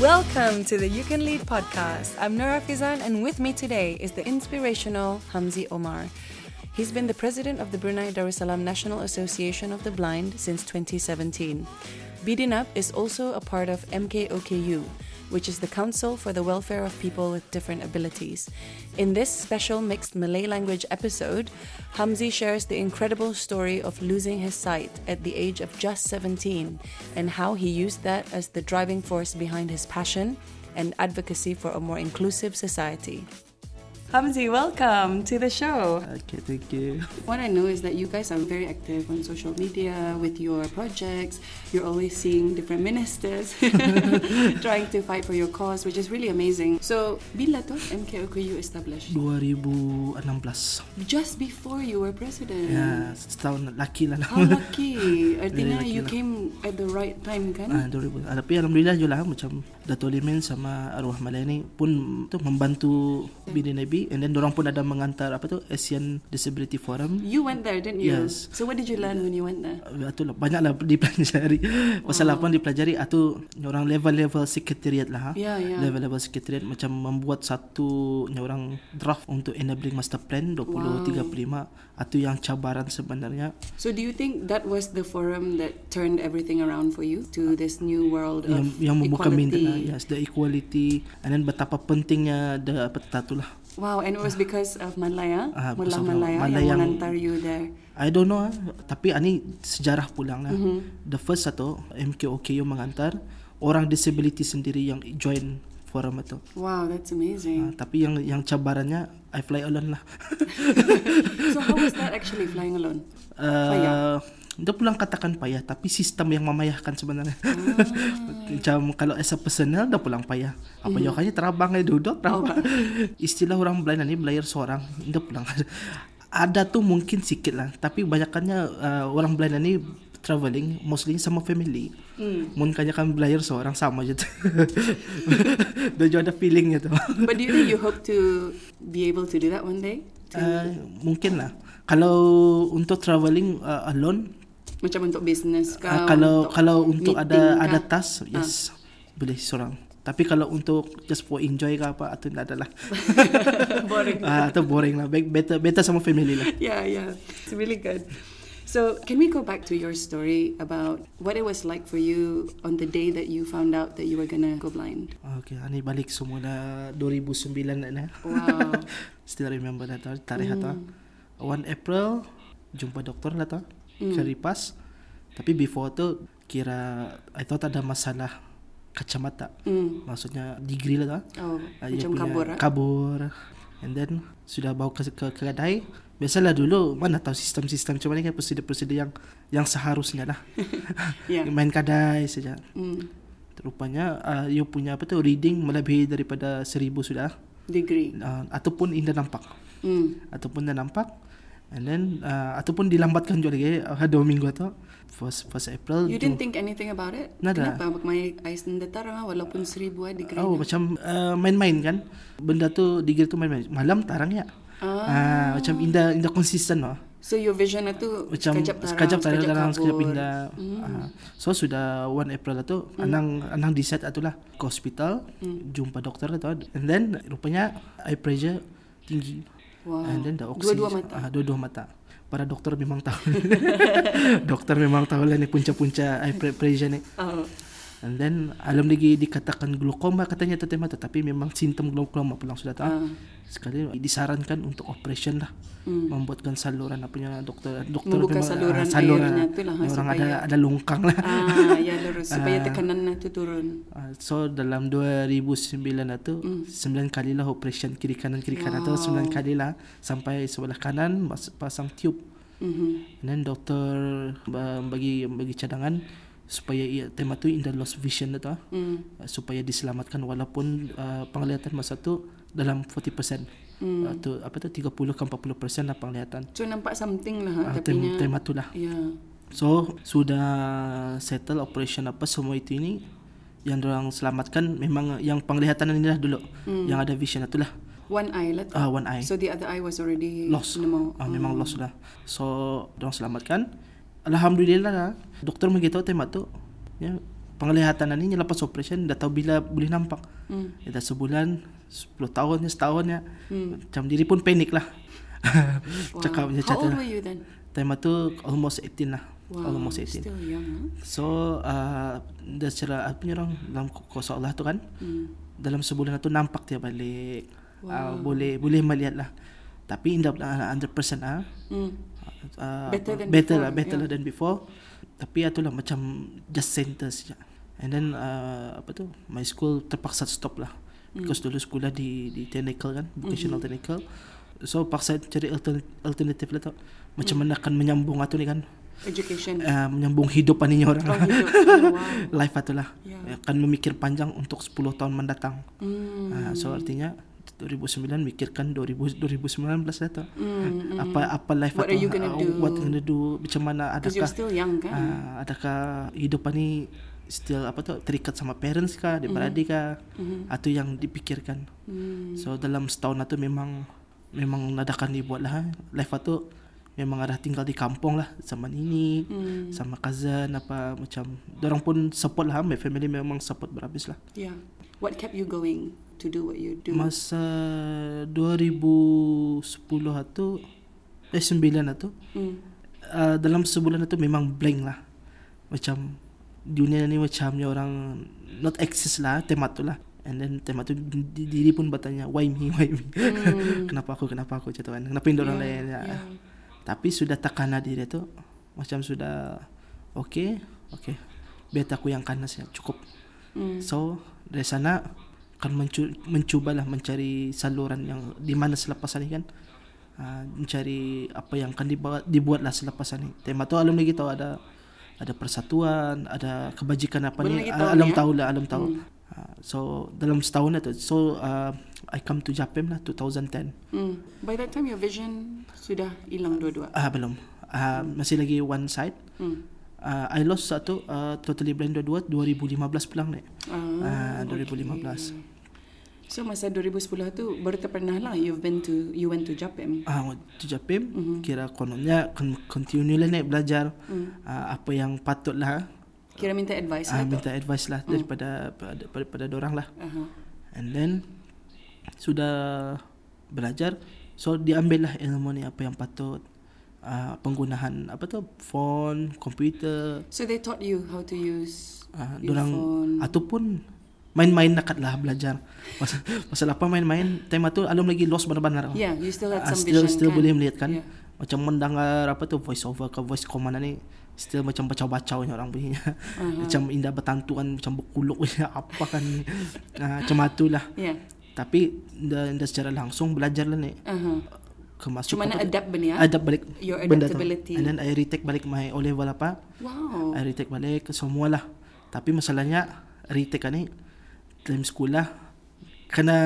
Welcome to the You Can Lead podcast. I'm Nora Fizan, and with me today is the inspirational Hamzi Omar. He's been the president of the Brunei Darussalam National Association of the Blind since 2017. Beating Up is also a part of MKOKU, which is the Council for the Welfare of People with Different Abilities. In this special mixed Malay language episode, Hamzi shares the incredible story of losing his sight at the age of just 17 and how he used that as the driving force behind his passion and advocacy for a more inclusive society. Hamzi, welcome to the show. Okay, thank you. What I know is that you guys are very active on social media with your projects. You're always seeing different ministers trying to fight for your cause, which is really amazing. So, bila tu MKOKU established? 2016. Just before you were president. Ya, setahun laki lah. How lucky. Artinya lucky you lah. came at the right time kan? Ah, 2000. Ah, tapi alhamdulillah je lah macam Dato' Limin sama arwah Malay ni pun tu membantu Bini Nabi and then orang pun ada mengantar apa tu Asian Disability Forum. You went there, didn't you? Yes. So what did you learn when you went there? Uh, Itu lah banyaklah dipelajari. Pasal apa dipelajari atau orang level-level secretariat lah. ha. Ya, ya. Level-level secretariat macam membuat satu orang draft untuk enabling master plan 2035 atau yang cabaran sebenarnya So do you think that was the forum that turned everything around for you to this new world of yang yang membuka minda equality? yes the equality and then betapa pentingnya the apa tu lah Wow, and it was because of Malaya, Ah, because of Malaya, Malaya yang yang- mengantar you there. I don't know ah. tapi ani sejarah pulang lah Mhm. the first satu MKOKU mengantar orang disability sendiri yang join forum itu Wow, that's Ah, amazing. tapi yang yang cabarannya I fly alone lah so how was that actually flying alone? uh, dia pulang katakan payah tapi sistem yang memayahkan sebenarnya. Macam kalau as a personal dah pulang payah. Apa mm. kaya terabang ai duduk terbang istilah orang blind ni belayar seorang dia pulang. Ada tu mungkin sikit lah tapi banyakannya uh, orang blind ni travelling mostly sama family. Hmm. mun kanya kan belayar seorang sama je dia juga ada feelingnya tu But do you think you hope to be able to do that one day? uh, mungkin lah. Kalau untuk travelling uh, alone Macam untuk business kah? Uh, kalau untuk kalau untuk ada meeting ada kah? task yes boleh seorang tapi kalau untuk just for enjoy ke apa atau tak ada lah Boring. Ah, atau boring lah better better sama family lah yeah, yeah. It's really good. So, can we go back to your story about what it was like for you on the day that you found out that you were gonna go blind? okay ani balik semula 2009 na Wow. still remember that uh, tarikh Hmm. tu 1 April jumpa doktor lah tu Hmm. cari pas tapi before tu kira I thought ada masalah kacamata Mm. maksudnya degree lah tu Oh, Ah, dia macam punya kabur. ah? Kabur. And then sudah bawa ke, ke, ke kedai. Biasalah dulu mana tahu sistem-sistem macam mana kan prosedur-prosedur yang yang seharusnya lah. Yeah. Main kedai saja. Mm. Rupanya uh, you punya apa tu reading melebihi daripada seribu sudah. Degree. Uh, ataupun indah nampak. Mm. Ataupun dah nampak. And then uh, ataupun dilambatkan juga lagi uh, dua minggu tu. First, first April. You didn't think anything about it? Nada. Kenapa? My eyes datar ah, walaupun seribu ah degree. Oh macam uh, main-main kan. Benda tu degree tu main-main. Malam tarang ya. Ah. Ah, macam indah indah konsisten lah. So your vision itu Macam sekejap tarang, sekejap tarang, tarang sekejap kabur. pindah. Hmm. Ah. So sudah 1 April lah tu anang anang decide atulah ke hospital Hmm. jumpa doktor lah tu and then rupanya eye pressure tinggi. Wow. And then the oxygen. Dua-dua mata. Ah, dua-dua mata. Para doktor memang tahu. doktor memang tahu lah ni punca-punca eye pre- pressure ni. Oh. And then alam lagi dikatakan glaukoma katanya tu tema tu tapi memang simptom glaukoma pulang sudah tahu. Ah. Sekali disarankan untuk operation lah. Hmm. Membuatkan saluran apa punya doktor doktor Membuka memang, saluran ah, saluran airnya tu lah, orang supaya- ada ada longkang lah. Ah, ya lurus supaya Ah. tekanan itu turun. Ah, so dalam 2009 lah tu Hmm. sembilan kali lah operation kiri kanan kiri kanan tu Wow. sembilan kali lah sampai sebelah kanan pasang tube. Mhm. And then doktor ba- bagi bagi cadangan supaya ia, tema tu in the lost vision tu. Hmm. Uh, supaya diselamatkan walaupun uh, penglihatan masa tu dalam 40%. Hmm. Hmm. Atau apa tu 30 ke 40% lah penglihatan. So nampak something lah ha, Uh, tapi tema, tema tu lah. Ya. So sudah settle operation apa semua itu ini yang orang selamatkan memang yang penglihatan ini lah dulu. Hmm. Yang ada vision itulah. One eye lah tu. Ah one eye. So the other eye was already lost. Ah, memang lost lah. So orang selamatkan. Alhamdulillah lah. Doktor memberitahu tema tu. Ya, penglihatan ni lepas operation dah tahu bila boleh nampak. Hmm. Ya, dah sebulan, 10 tahun, setahun ya. Hmm. Macam diri pun panik lah. Wow. Cakap macam How old tu. were you then? Time tu almost 18 lah. Wow, Almost 18. still young. Huh? So, uh, dah secara apa ni orang dalam kuasa Allah tu kan. Hmm. Dalam sebulan tu nampak dia balik. Wow. Uh, boleh boleh melihat lah. Tapi indah uh, 100% ah. Hmm. Uh, Better than better before, lah, better yeah. lah than before. Tapi itulah macam just center saja. And then uh, apa tu? My school terpaksa stop lah. Hmm. Because dulu sekolah di di technical kan, vocational Mm-hmm. technical. So paksa cari altern- alternative lah tau. Macam Mm. mana akan menyambung atau ni kan? Education. Uh, menyambung hidup ni orang. Oh, hidup. Oh, wow. Life atau lah. Yeah. Akan memikir panjang untuk 10 tahun mendatang. Hmm. Uh, so artinya 2009 mikirkan 2000 2019 lah tu. Hmm, hmm. Apa apa life What atau are you gonna uh, do? What gonna do? Macam mana Because you're adakah still young kan? uh, adakah hidup ni still apa tu terikat sama parents kah, adik beradik kah Mhm. atau yang dipikirkan. Hmm. So dalam setahun tu memang memang adakan dibuat lah. Life tu memang ada tinggal di kampung lah sama nini, Hmm. sama cousin apa macam. Orang pun support lah, my family memang support berhabis lah. Yeah. What kept you going to do what you do? Masa 2010 tu eh 9 tu Hmm. uh, dalam sebulan tu memang blank lah. Macam dunia ni macamnya orang not exist lah tema tu lah. And then tema tu di- diri pun bertanya why me why me. Hmm. kenapa aku kenapa aku macam tu kan. Kenapa yeah, orang lain ya. yeah. Tapi sudah takana diri tu macam sudah okay okay. Biar aku yang kanas ya cukup. Hmm. So dari sana akan mencu- mencubalah mencari saluran yang di mana selepas ni kan uh, mencari apa yang akan dibuat dibuatlah selepas ni. Tema tu alam lagi tahu ada ada persatuan, ada kebajikan apa Belum ni lagi tahu alam ya? tahu lah alam tahu. Hmm. Uh, so dalam setahun tu so uh, I come to Japan lah 2010. Hmm. By that time your vision sudah hilang dua-dua. Ah belum. Uh, masih lagi one side. Hmm. Uh, I lost satu uh, totally blind dua-dua 2015 pulang ni. Ah, Ah, 2015. So masa 2010 tu baru terpernah lah you've been to you went to Japan. Ah, tu Japim Mhm. mm-hmm. kira kononnya kon continue lah naik belajar Hmm. ah, apa yang patut lah Kira minta advice ah, lah minta advice lah Mm. daripada pada pada, pada orang lah Aha. and then sudah belajar so diambil lah ilmu ni apa yang patut ah, penggunaan apa tu phone komputer So they taught you how to use ah, your dorang phone. ataupun main-main nakat lah belajar pasal, pasal apa main-main tema tu alum lagi lost benar-benar Yeah, you still had Ah, some still vision still kan? boleh melihat kan Yeah. macam mendengar apa tu voice over ke voice command ni still macam bacau-bacau ni orang bunyi Uh-huh. macam indah bertantuan macam berkuluk apa kan ni uh, macam itulah Yeah. tapi dah, dah secara langsung belajar lah ni Uh-huh. kemasuk Cuma nak tu? adapt benda ya? adapt balik Your benda tu. adaptability. and then I retake balik my O level apa Wow. I retake balik semua lah tapi masalahnya retake kan ni time sekolah kena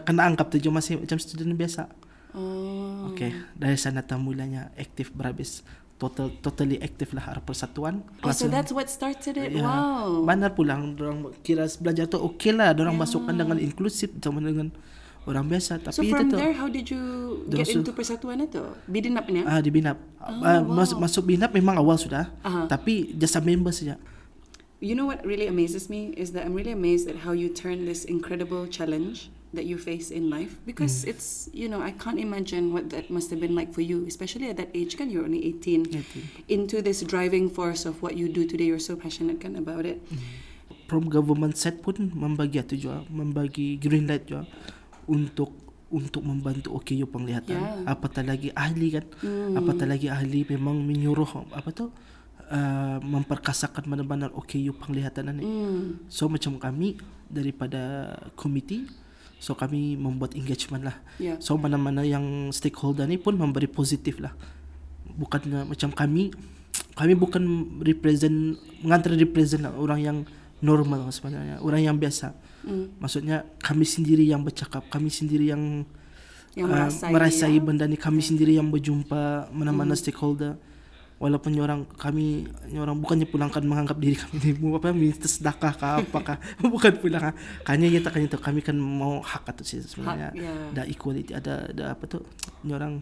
kena anggap tu je masih macam student biasa Oh. Okay, dari sana tamulanya aktif berhabis. Total totally aktif lah arah persatuan. Oh, so that's what started it. Ya, Wow. Benar pulang orang kira belajar tu okey lah, orang masukkan dengan inklusif sama dengan orang biasa So tapi from itu tu there, how did you get into persatuan itu? Bidinap niya? ah di binap. Oh, Ah, wow. masuk masuk binap memang awal sudah, Aha. tapi just a member saja. You know what really amazes me is that I'm really amazed at how you turn this incredible challenge that you face in life because it's you know I can't imagine what that must have been like for you especially at that age kan you're only 18 into this driving force of what you do today you're so passionate kan about it From government side pun membagi itu juga, membagi green light juga untuk untuk membantu okey you penglihatan. Yeah. Apatah lagi ahli kan. Hmm. Apatah lagi ahli memang menyuruh apa tu uh, memperkasakan benar-benar you penglihatan ni. mm. So macam kami daripada komiti so kami membuat engagement lah. yeah So mana-mana yang stakeholder ni pun memberi positif lah. Bukan macam kami kami bukan represent mengantar represent lah, orang yang normal sebenarnya, orang yang biasa. mm. Maksudnya kami sendiri yang bercakap, kami sendiri yang yang ah, merasai, merasai ya? benda ni, kami sendiri yang berjumpa mana-mana stakeholder. Walaupun orang kami orang bukannya pulang kan menganggap diri kami ni mu- apa minta sedekah ke apakah bukan pulang. Kanya kita kan itu kami kan mau hak atau sih sebenarnya Hak, ya. ada equality ada ada apa tu orang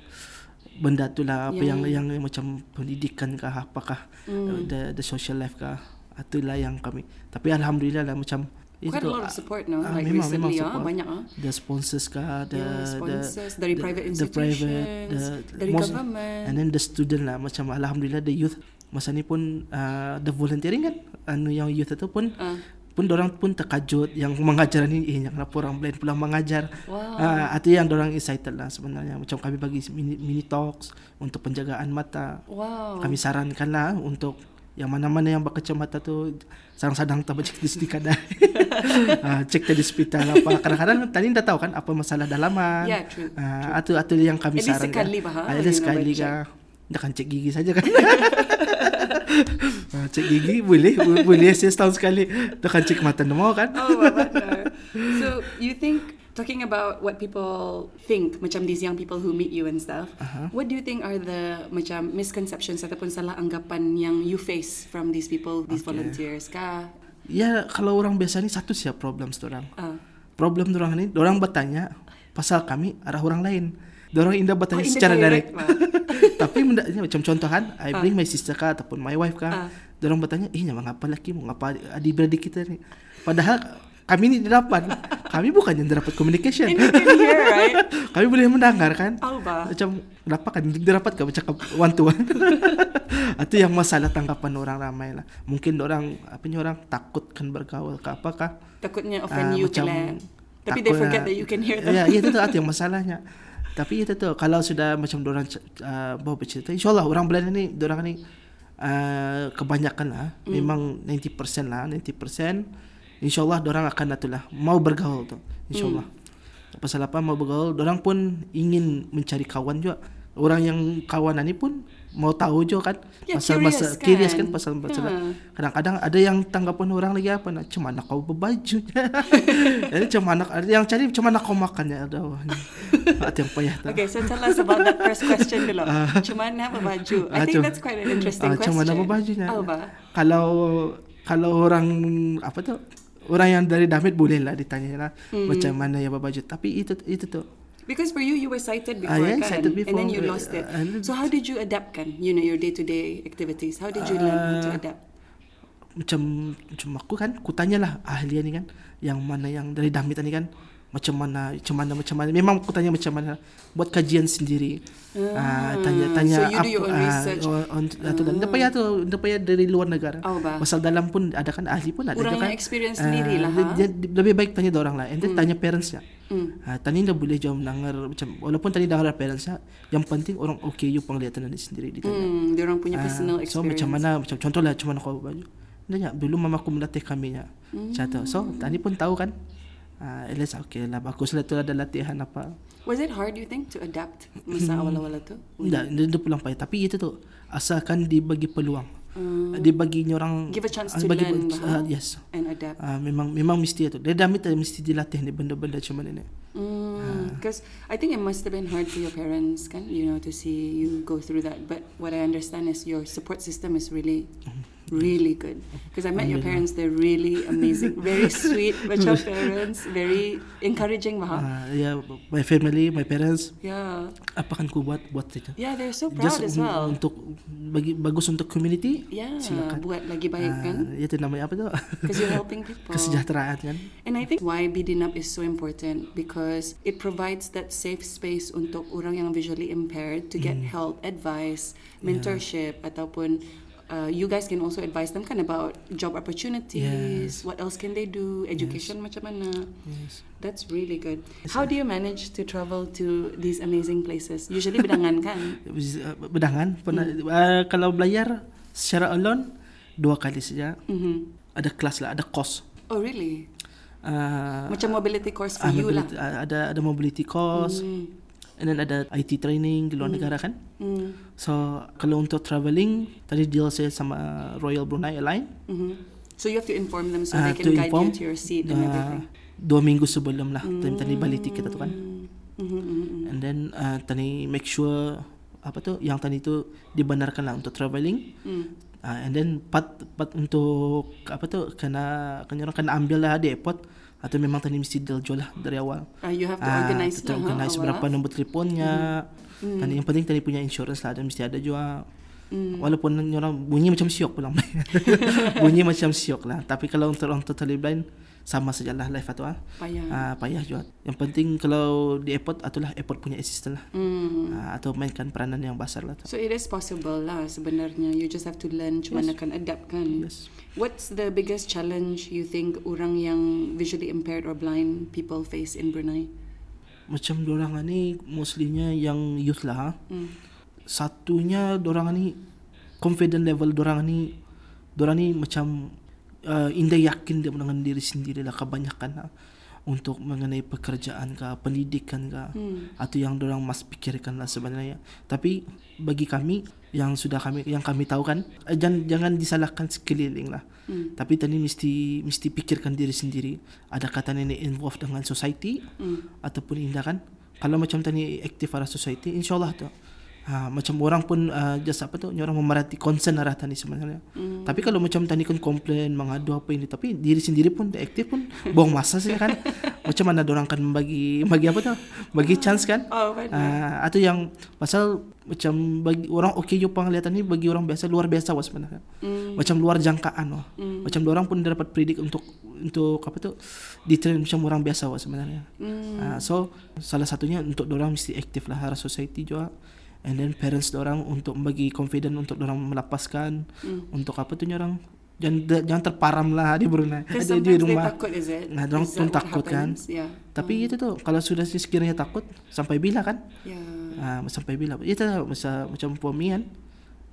benda tu lah apa Ya. yang yang macam pendidikan kah apakah Hmm. the the social life kah itulah yang kami tapi alhamdulillah lah macam Quite itu, a lot of support, no? ah, like memang- memang ah, support. banyak ah. the sponsors kah the Yeah, sponsors dari private the private institutions, the dari most- government. and then the student lah macam alhamdulillah the youth masa ni pun uh, the volunteering kan anu yang youth itu pun Ah. pun orang pun terkajut yang mengajar ni eh yang kenapa orang blind pulang mengajar Wow. Ah, itu yang orang excited lah sebenarnya macam kami bagi mini, mini talks untuk penjagaan mata Wow. kami sarankan lah untuk yang mana-mana yang berkacamata tu sadang-sadang tak cek di sini kadang. Ah, cek di hospital apa. Kadang-kadang tadi dah tahu kan apa masalah dalaman. Yeah, true, Ah, itu itu yang kami At least sarankan. sekali bah, Ah, at you least know, sekali kah Dah kan cek gigi saja kan. Ah, Cek gigi boleh bo- Boleh saya setahun sekali. Dah kan cek mata nama kan. Oh, So, you think talking about what people think macam these young people who meet you and stuff Uh-huh. what do you think are the macam misconceptions ataupun salah anggapan yang you face from these people these Okay. volunteers kah Ya kalau orang biasa ni Satu siap problem orang uh, Problem orang ni Orang bertanya Pasal kami Arah orang lain Orang indah bertanya Oh, secara direct. Tapi mendaknya macam contoh kan I bring my sister kah Ataupun my wife Ah. kah Orang bertanya Eh nyamang apa lagi Mengapa adik-beradik kita ni Padahal Kami ni dapat Kami bukan yang dapat communication. Can hear right? Kami boleh mendengar kan? Oh Macam Kenapa kan Dia dapat ke bercakap one to one Itu yang masalah tanggapan orang ramai lah. Mungkin orang Apa ni orang Takutkan bergaul ke apakah takutnya offend Ah, you macam tapi they takut forget lah. that you can hear them. Ya, ya itu tu itu yang masalahnya. Tapi itu tu kalau sudah macam orang uh, bawa bercerita, insyaallah orang Belanda ni orang ni uh, kebanyakan lah, Hmm. memang 90% lah, 90% insyaallah orang akan itulah mau bergaul tu. Insyaallah. Hmm. Pasal apa mau bergaul, orang pun ingin mencari kawan juga. Orang yang kawanan ni pun mau tahu juga kan Ya, pasal curious masa kan? curious kan pasal pasal Ha. kadang-kadang ada yang tanggapan orang lagi apa nak macam mana kau berbaju jadi mana ada yang cari macam mana kau makannya ada itu yang payah tu Okay, so tell us about that first question dulu. Macam mana berbaju? I Ah, think cum- that's quite an interesting ah, question. macam mana berbajunya Oh, ba? kalau kalau orang apa tu orang yang dari Damit boleh lah ditanya lah Hmm. macam mana ya berbaju tapi itu itu tu Because for you, you were sighted before, Ah, yeah, kan? sighted And then you before. lost it. Uh, So how did you adapt, kan? You know, your day-to-day activities. How did you learn how to Ah, adapt? macam macam aku kan ku tanyalah ahli ni kan yang mana yang dari Damit ni kan macam mana macam mana macam mana memang aku tanya macam mana buat kajian sendiri ah tanya tanya so you do your own research. on, on, uh, tu dan dia payah tu dia payah dari luar negara Oh, pasal dalam pun ada kan ahli pun ada Orang kan experience Ah, sendiri lah, dia, ha? dia, dia lebih baik tanya dia orang lah and then tanya parentsnya Hmm. Ah, tani dah boleh jawab dengar macam walaupun tadi dengar parentsnya yang penting orang okay you penglihatan dia sendiri ditanya Hmm, dia orang punya personal So experience. macam mana macam contohlah macam mana kau baju. Nanya belum mama aku melatih kami nya. Hmm. So tadi pun tahu kan. Ah, uh, Elis okay lah baguslah tu ada latihan apa. Was it hard, you think, to adapt masa awal-awal tu? Tidak, dia, dia pulang payah. Tapi itu tu asalkan dibagi peluang. Hmm. Dibaginya orang Give a chance ah, to bagi- learn, ah, bah. yes. And adapt. Ah, memang memang mesti itu. Dia damit mesti dilatih ni benda-benda macam ni. Because I think it must have been hard for your parents, kan? You know, to see you go through that. But what I understand is your support system is really, really good. Because I met your parents; they're really amazing, very sweet, macam parents, very encouraging, bah. Ah, ya, my family, my parents, Yeah, apa kan ku buat buat saja. yeah, they're so proud as un- well. untuk bagi bagus untuk community. Yeah, silakan. buat lagi baik kan? Ah, itu namanya apa tu? Because you're helping people. Kesejahteraan kan. And I think why BDNAP is so important because it provides that safe space untuk orang yang visually impaired to get help, advice, mentorship ataupun uh, you guys can also advise them kan about job opportunities, Yes. what else can they do, education macam mana. Yes. That's really good. How do you manage to travel to these amazing places? Usually bedangan kan? Uh, Bedangan pernah uh, kalau belayar secara alone dua kali saja. Mhm. Ada kelas lah, ada course. Oh really? Uh, Macam mobility course for ah, you lah. mobility, uh, ada ada mobility course. Mm. And then ada IT training di luar negara kan. Mm. So kalau untuk travelling tadi deal saya sama Royal Brunei Airline. Mhm. So you have to inform them so Ah, they can guide inform, you to your seat and uh, everything. Dua minggu sebelum lah time tadi balik tiket tu kan. Mhm, mhm, mhm. And then uh, tadi make sure apa tu yang tadi tu dibenarkan lah untuk travelling. Mm. Uh, and then part part untuk apa tu kena kena orang kena ambil lah di airport atau memang tadi mesti deal jual lah dari awal. Uh, you have to Ah, organize lah, ha, organize berapa lah. nombor telefonnya. Hmm. Dan yang penting tadi punya insurance lah dan mesti ada juga. Hmm. Walaupun orang bunyi macam siok pulang. bunyi macam siok lah. Tapi kalau untuk orang totally blind sama sajalah life tu ah. Payah. Ah, payah juga. Yang penting kalau di airport itulah airport punya assistant lah. Hmm. Ah, atau mainkan peranan yang besar lah tu. So it is possible lah sebenarnya. You just have to learn macam mana kan adapt kan. Yes. What's the biggest challenge you think orang yang visually impaired or blind people face in Brunei? Macam dorang ni mostlynya yang youth lah. ah. Hmm. Satunya dorang ni confident level dorang ni dorang ni macam uh, indah yakin dia dengan diri sendiri lah kebanyakan lah untuk mengenai pekerjaan ke pendidikan ke Hmm. atau yang orang mas pikirkan lah sebenarnya tapi bagi kami yang sudah kami yang kami tahu kan eh, jangan jangan disalahkan sekeliling lah Hmm. tapi tadi mesti mesti pikirkan diri sendiri ada kata ini involved dengan society Hmm. ataupun indah kan kalau macam tadi aktif arah society insyaallah tu ha, macam orang pun uh, just apa tu orang memerhati concern arah tadi sebenarnya Hmm. tapi kalau macam tadi kan komplain mengadu apa ini tapi diri sendiri pun tak aktif pun buang masa saja kan macam mana orang kan bagi bagi apa tu bagi chance kan Oh, benar. uh, atau yang pasal macam bagi orang okey jo penglihatan ni bagi orang biasa luar biasa was sebenarnya Hmm. macam luar jangkaan wah. Hmm. Macam orang pun dapat predict untuk untuk apa tu di macam orang biasa wah sebenarnya. Hmm. Uh, so salah satunya untuk orang mesti aktif lah arah society juga. And then parents orang untuk bagi confident untuk orang melepaskan Hmm. untuk apa tu orang jangan jangan terparam lah di Brunei ada di rumah. takut is it? Nah, dorang Is pun takut kan. happens? Yeah. Tapi itu tu kalau sudah sekiranya takut sampai bila kan? Yeah. Ah, sampai bila? Itu masa macam puami kan.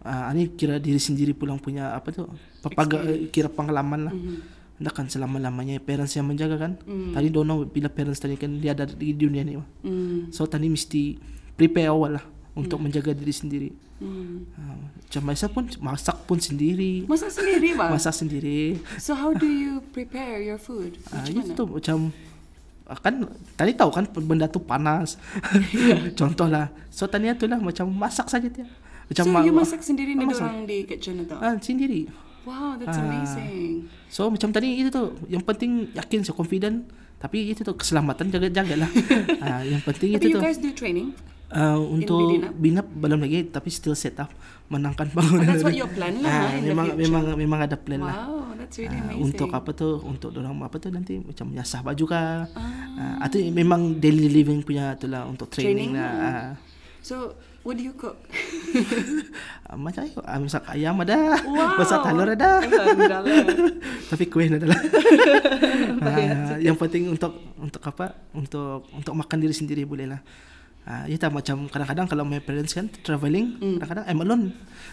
Ah, ini kira diri sendiri pulang punya apa tu? Papaga kira pengalaman lah. Mhm. Dah kan selama-lamanya parents yang menjaga kan. Mm. Tadi don't know bila parents tadi kan dia ada di dunia ni. Hmm. So tadi mesti prepare awal lah untuk menjaga diri sendiri. Hmm. Ah, macam Maisa pun masak pun sendiri. Masak sendiri bang. Masak sendiri. So how do you prepare your food? Ah, Macam itu tu macam kan tadi tahu kan benda tu panas. Contoh lah. So tadi tu lah macam masak saja dia. Macam so ma- you masak sendiri ni masak. orang di kitchen atau? Ah, sendiri. Wow, that's Ah. amazing. So macam tadi itu tu yang penting yakin so confident tapi itu tu keselamatan jaga-jagalah. ah, yang penting itu you tu. guys do training? Uh, untuk Binap? binap belum lagi tapi still set up menangkan bangunan. Oh, that's what your plan lah, Ah, the memang memang memang ada plan lah. Wow, that's really Ah, amazing. untuk apa tu untuk orang apa tu nanti macam menyasah baju kah Ah. Ah, atau memang daily living punya tu lah untuk training, Training lah. Ah. So, what do you cook? Macam ayo ah, masak ayam ada Wow. masak telur ada tapi kuih ada lah Ah, yang penting untuk untuk apa untuk untuk makan diri sendiri boleh lah Ah, ya tak macam kadang-kadang kalau my parents kan traveling Mm. kadang-kadang I'm alone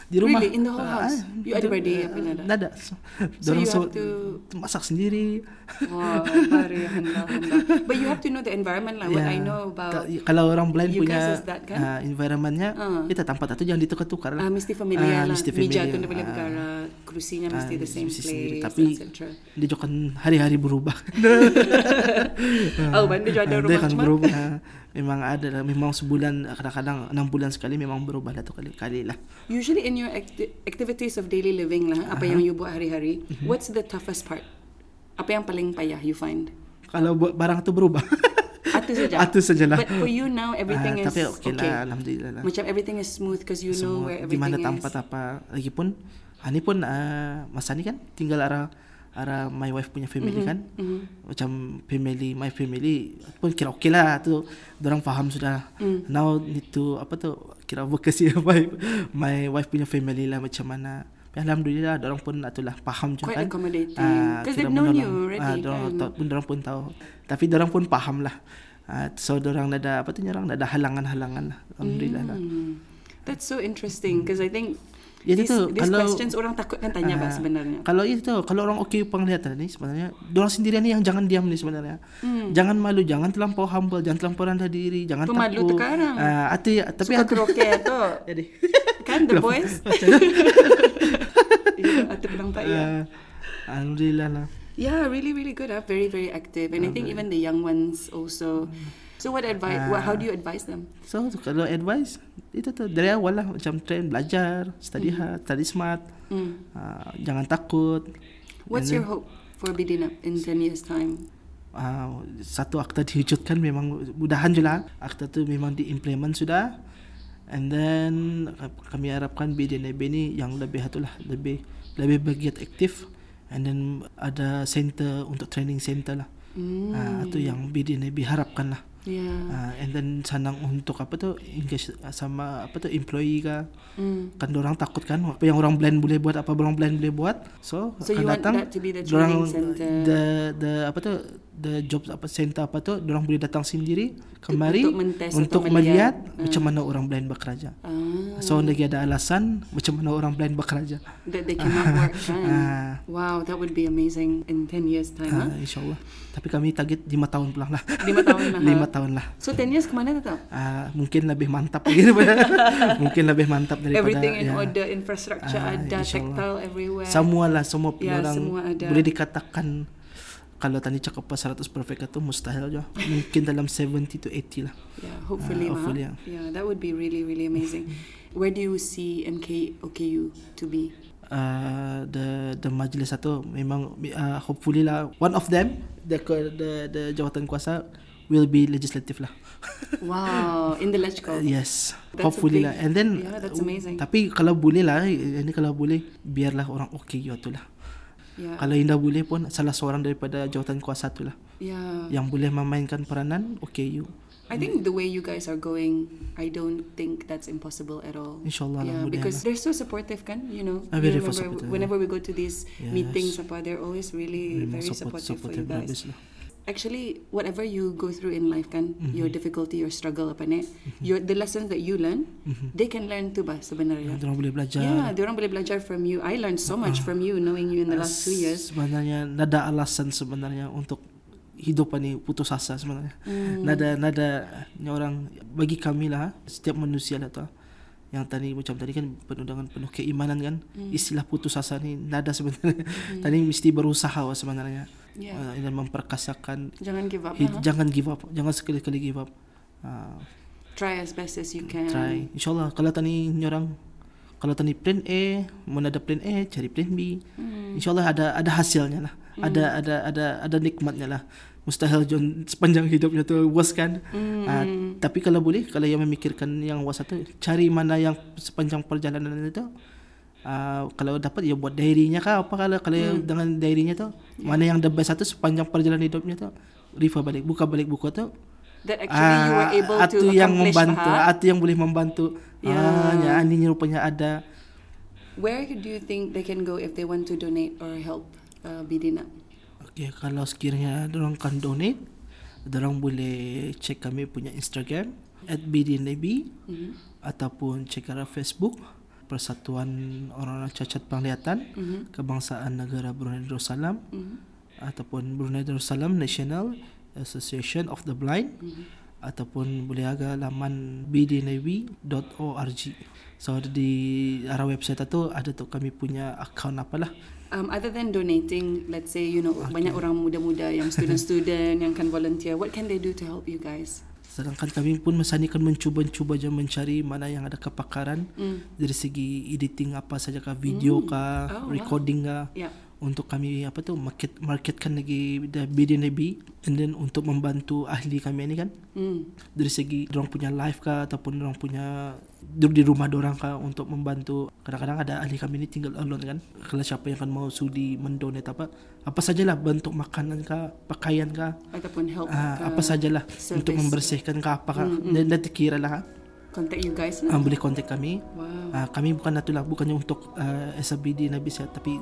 di rumah Really? In the whole Ah, house? ah, You ada beradik ah, apa nada? tak ada so, So you so, have to- masak sendiri Wow. But you have to know the environment lah. What Ya. I know about Ka- kalau orang blind you punya guys is that kan? ah, environmentnya Ah. kita tempat itu jangan ditukar-tukar lah Ah, mesti familiar Ah, lah. mesti Meja familiar. tu dia boleh Ah. bergerak, kerusinya mesti Ah, the same mesti sendiri. place, Tapi- dia juga hari-hari berubah Oh, bandar juga ada Ah, rumah dia kan berubah Ah, memang ada lah memang sebulan kadang-kadang enam bulan sekali memang berubah lah tu kali-kali lah Usually in your acti- activities of daily living lah, apa yang you buat hari-hari, Mhm. what's the toughest part? Apa yang paling payah you find? kalau buat barang tu berubah Itu saja. Itu sajalah. But for you now, everything Ah, is tapi okay, lah alhamdulillah lah Macam everything is smooth because you know semua where di mana everything tempat is. apa lagipun ah, ni pun ah, masa ni kan tinggal arah arah my wife punya family kan Mhm. macam family my family pun kira okey lah tu orang faham sudah Mm. now need to apa tu kira advocacy my my wife punya family lah macam mana Tapi alhamdulillah orang pun itulah faham juga Quite kan accommodating. Ah, 'Cause kira they've known you already, Ah, dorang kan? pun orang pun tahu tapi orang pun faham lah Ah, so orang ada apa tu orang ada halangan-halangan lah alhamdulillah lah Hmm. That's so interesting because I think Ya, these, itu these kalau- questions orang takut kan tanya bah Ah, sebenarnya. Kalau itu kalau orang okey penglihatan ni sebenarnya orang sendirian ni yang jangan diam ni sebenarnya. Hmm. Jangan malu, jangan terlampau humble, jangan terlampau rendah diri, jangan Pemalu takut. sekarang. Ah, hati tapi Suka hati keroke tu. jadi. Kan the boys? Atau kurang tak ya. Ah, Alhamdulillah lah. Yeah, really, really good. Uh, very, very active. And I think even the young ones also. So what advice? What, how do you advise them? So kalau advice itu tu dari awal lah macam train belajar, study hard, study smart. Mm. Ah, jangan takut. What's And your hope for Bidinap in 10 years time? uh, satu akta diwujudkan memang mudahan je lah akta tu memang diimplement sudah And then kami harapkan BDNB ni yang lebih itulah lebih lebih bergiat aktif and then ada center untuk training center lah. Mm. Ah itu yang BDNB harapkan lah. Yeah. Uh, and then senang untuk apa tu engage sama apa tu employee ke Mm. kan orang takut kan apa yang orang blind boleh buat apa orang blind boleh buat so, So you akan want datang that to be the training center. the the apa tu the job apa center apa tu orang boleh datang sendiri kemari untuk mentes untuk atau melihat melihat. macam mana orang blind bekerja Ah, so lagi ada alasan macam mana orang blind bekerja that they cannot work. Ah. Wow, that would be amazing in 10 years time. uh, Huh? insyaallah tapi kami target 5 tahun pulang lah 5 tahun lah. ha? 5 tahun lah So 10 years kemana tetap? Ah, mungkin lebih mantap lagi daripada mungkin lebih mantap daripada Everything in ya. order, infrastructure Ah, ada, tactile everywhere. Semua lah semua Ya, orang semua ada. boleh dikatakan kalau tadi cakap pas 100 perfect itu mustahil je. Mungkin dalam 70 to 80 lah. Yeah, hopefully, uh, hopefully, yeah. yeah, that would be really, really amazing. Where do you see MK OKU to be? Uh, the the majlis satu memang uh, hopefully lah one of them the the the jawatan kuasa will be legislative lah. Wow, in the Lechko. yes, That's hopefully big- lah. And then yeah, that's amazing. Tapi kalau boleh lah, ini kalau boleh biarlah orang okey tu lah. Yeah, Kalau indah boleh pun salah seorang daripada jawatan kuasa tu lah yeah. yang boleh memainkan peranan okey you. I think the way you guys are going, I don't think that's impossible at all. InsyaAllah lah Yeah, mudah because they're so supportive, kan? You know, Ah, you very remember supportive, whenever we go to these Yes. meetings, apa, they're always really very support, supportive for you supportive guys. lah. Actually, whatever you go through in life, kan, Mm-hmm. your difficulty, your struggle, apa ni, your the lessons that you learn, they can learn too, bah sebenarnya. Yang orang boleh belajar. Yeah, dia orang boleh belajar from you. I learned so much from you, knowing you in the last two years. Sebenarnya nada alasan sebenarnya untuk hidup ni putus asa sebenarnya. Hmm. Nada nada orang bagi kami lah setiap manusia lah tu yang tadi macam tadi kan penuh dengan penuh keimanan kan Hmm. istilah putus asa ni nada sebenarnya tadi mesti berusaha sebenarnya Yeah. uh, dan memperkasakan Jangan give up. hid, huh? jangan give up jangan sekali-kali give up uh, Try as best as you can. try insyaallah kalau tadi ni orang kalau tadi plan A mau ada plan A cari plan B Hmm. insyaallah ada ada hasilnya lah ada ada ada ada nikmatnya lah mustahil John sepanjang hidupnya tu was kan Hmm. Ah, tapi kalau boleh kalau yang memikirkan yang was satu cari mana yang sepanjang perjalanan itu Uh, kalau dapat ya buat diary-nya kah apa kalau kalau Hmm. dengan diary-nya tu mana yang the best satu sepanjang perjalanan hidupnya tu refer balik buka balik buku tu That actually you were able Ah, atu to yang membantu Maha. atu yang boleh membantu Ya. ah ya ini rupanya ada Where do you think they can go if they want to donate or help uh, Bidina? Okey, kalau sekiranya orang kan donate, orang boleh cek kami punya Instagram @bdnab Mhm. ataupun cek arah Facebook Persatuan Orang-orang Cacat Penglihatan Mhm. Kebangsaan Negara Brunei Darussalam Mhm. ataupun Brunei Darussalam National Association of the Blind Mhm. ataupun boleh agak laman bdnab.org. So di arah website itu ada tu kami punya account apalah. Um, other than donating, let's say you know banyak orang muda-muda yang student-student yang kan volunteer, what can they do to help you guys? Sedangkan kami pun masa ni kan mencuba-cuba je mencari mana yang ada kepakaran Mm. dari segi editing apa saja kah, video kah, Oh, wow. recording kah Yeah. untuk kami apa tu market marketkan lagi the BDNB and then untuk membantu ahli kami ni kan Mm. dari segi orang punya live kah ataupun orang punya duduk di rumah orang kah untuk membantu. Kadang-kadang ada ahli kami ni tinggal alone kan. Kalau siapa yang kan mau sudi mendonate apa apa sajalah bentuk makanan kah pakaian kah Ataupun help ke apa sajalah. service. untuk membersihkan kah apa kah Mm, dan nanti kira lah. Contact you guys Ah, lah. boleh kontak kami. Wow. Ah, kami bukan itulah bukannya untuk uh, SBD Nabi Sihat tapi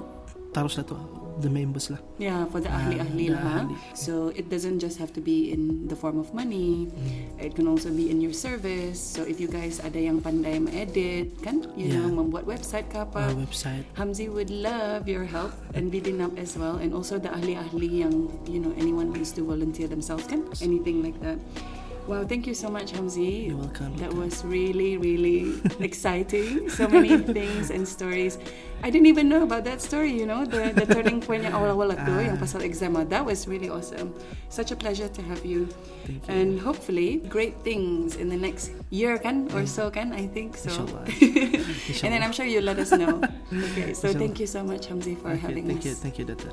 teruslah tu the members lah Yeah, for the Ah, ahli-ahli the lah. ha. ahli. So it doesn't just have to be in the form of money. Hmm. It can also be in your service. So if you guys ada yang pandai edit, kan, you Yeah. know, membuat website ke apa. uh, website Hamzi would love your help and bidding up as well and also the ahli-ahli yang you know anyone wants to volunteer themselves kan anything like that wow thank you so much Hamzi You're welcome. that was really really exciting so many things and stories I didn't even know about that story you know the the turning point yang awal-awal tu yang pasal exam ah. that was really awesome such a pleasure to have you thank you and hopefully great things in the next year kan or so kan I think so Inshallah. and then I'm sure you'll let us know. okay, so Inshallah. thank you so much, Hamzi, for thank you having thank us. you thank you Data